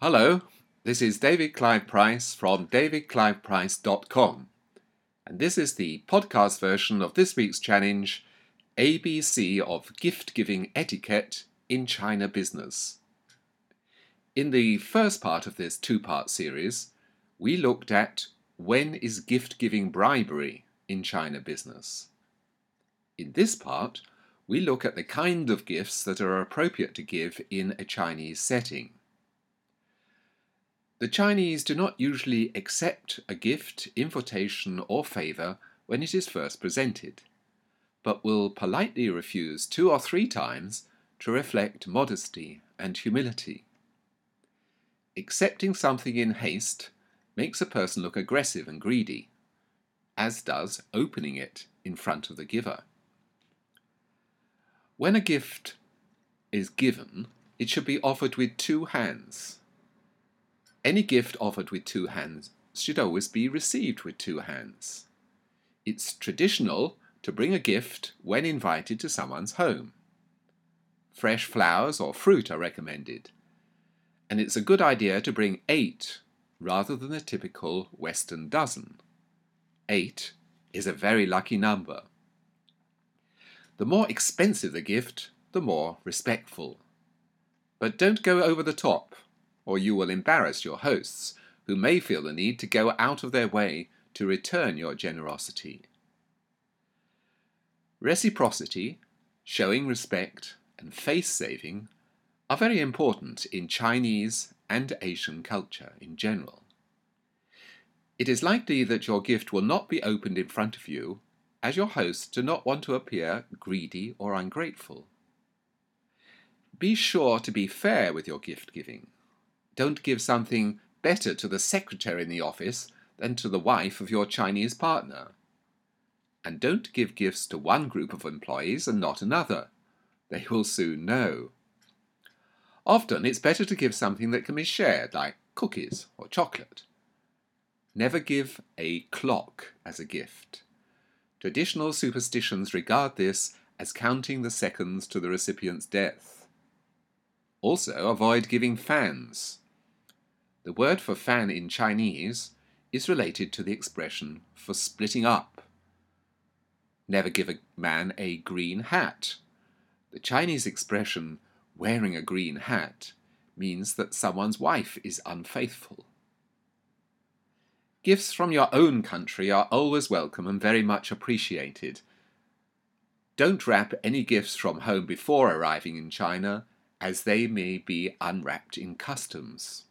Hello, this is David Clive Price from davidcliveprice.com, and this is the podcast version of this week's challenge ABC of Gift Giving Etiquette in China Business. In the first part of this two part series, we looked at when is gift giving bribery in China business. In this part, we look at the kind of gifts that are appropriate to give in a Chinese setting. The Chinese do not usually accept a gift, invitation, or favour when it is first presented, but will politely refuse two or three times to reflect modesty and humility. Accepting something in haste makes a person look aggressive and greedy, as does opening it in front of the giver. When a gift is given, it should be offered with two hands. Any gift offered with two hands should always be received with two hands. It's traditional to bring a gift when invited to someone's home. Fresh flowers or fruit are recommended, and it's a good idea to bring eight rather than the typical Western dozen. Eight is a very lucky number. The more expensive the gift, the more respectful. But don't go over the top, or you will embarrass your hosts, who may feel the need to go out of their way to return your generosity. Reciprocity, showing respect, and face saving are very important in Chinese and Asian culture in general. It is likely that your gift will not be opened in front of you as your hosts do not want to appear greedy or ungrateful. Be sure to be fair with your gift giving. Don't give something better to the secretary in the office than to the wife of your Chinese partner. And don't give gifts to one group of employees and not another. They will soon know. Often it's better to give something that can be shared, like cookies or chocolate. Never give a clock as a gift. Traditional superstitions regard this as counting the seconds to the recipient's death. Also, avoid giving fans. The word for fan in Chinese is related to the expression for splitting up. Never give a man a green hat. The Chinese expression wearing a green hat means that someone's wife is unfaithful. Gifts from your own country are always welcome and very much appreciated. Don't wrap any gifts from home before arriving in China, as they may be unwrapped in customs.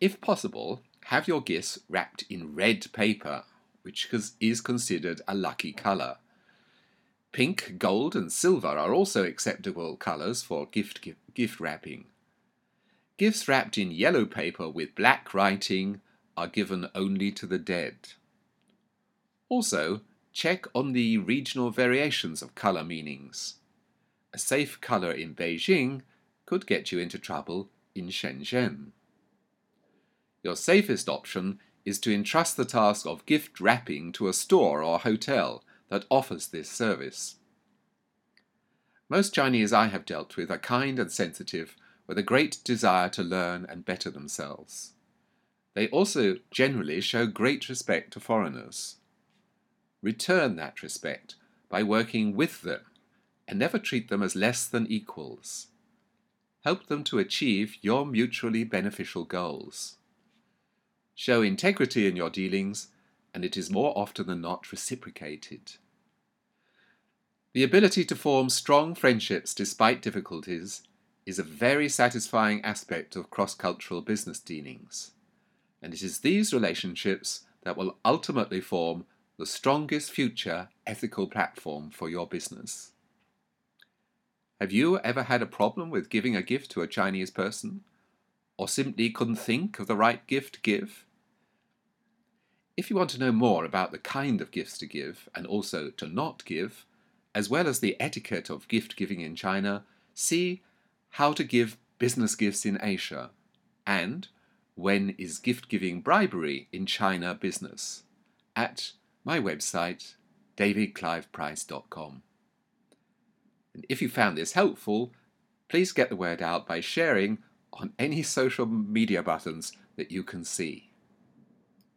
If possible, have your gifts wrapped in red paper, which is considered a lucky colour. Pink, gold, and silver are also acceptable colours for gift, gift wrapping. Gifts wrapped in yellow paper with black writing are given only to the dead. Also, check on the regional variations of colour meanings. A safe colour in Beijing could get you into trouble in Shenzhen. Your safest option is to entrust the task of gift wrapping to a store or hotel that offers this service. Most Chinese I have dealt with are kind and sensitive, with a great desire to learn and better themselves. They also generally show great respect to foreigners. Return that respect by working with them and never treat them as less than equals. Help them to achieve your mutually beneficial goals. Show integrity in your dealings, and it is more often than not reciprocated. The ability to form strong friendships despite difficulties is a very satisfying aspect of cross cultural business dealings and it is these relationships that will ultimately form the strongest future ethical platform for your business. Have you ever had a problem with giving a gift to a Chinese person? Or simply couldn't think of the right gift to give? If you want to know more about the kind of gifts to give and also to not give, as well as the etiquette of gift giving in China, see How to Give Business Gifts in Asia and when is gift giving bribery in China business? At my website, davidcliveprice.com. And if you found this helpful, please get the word out by sharing on any social media buttons that you can see.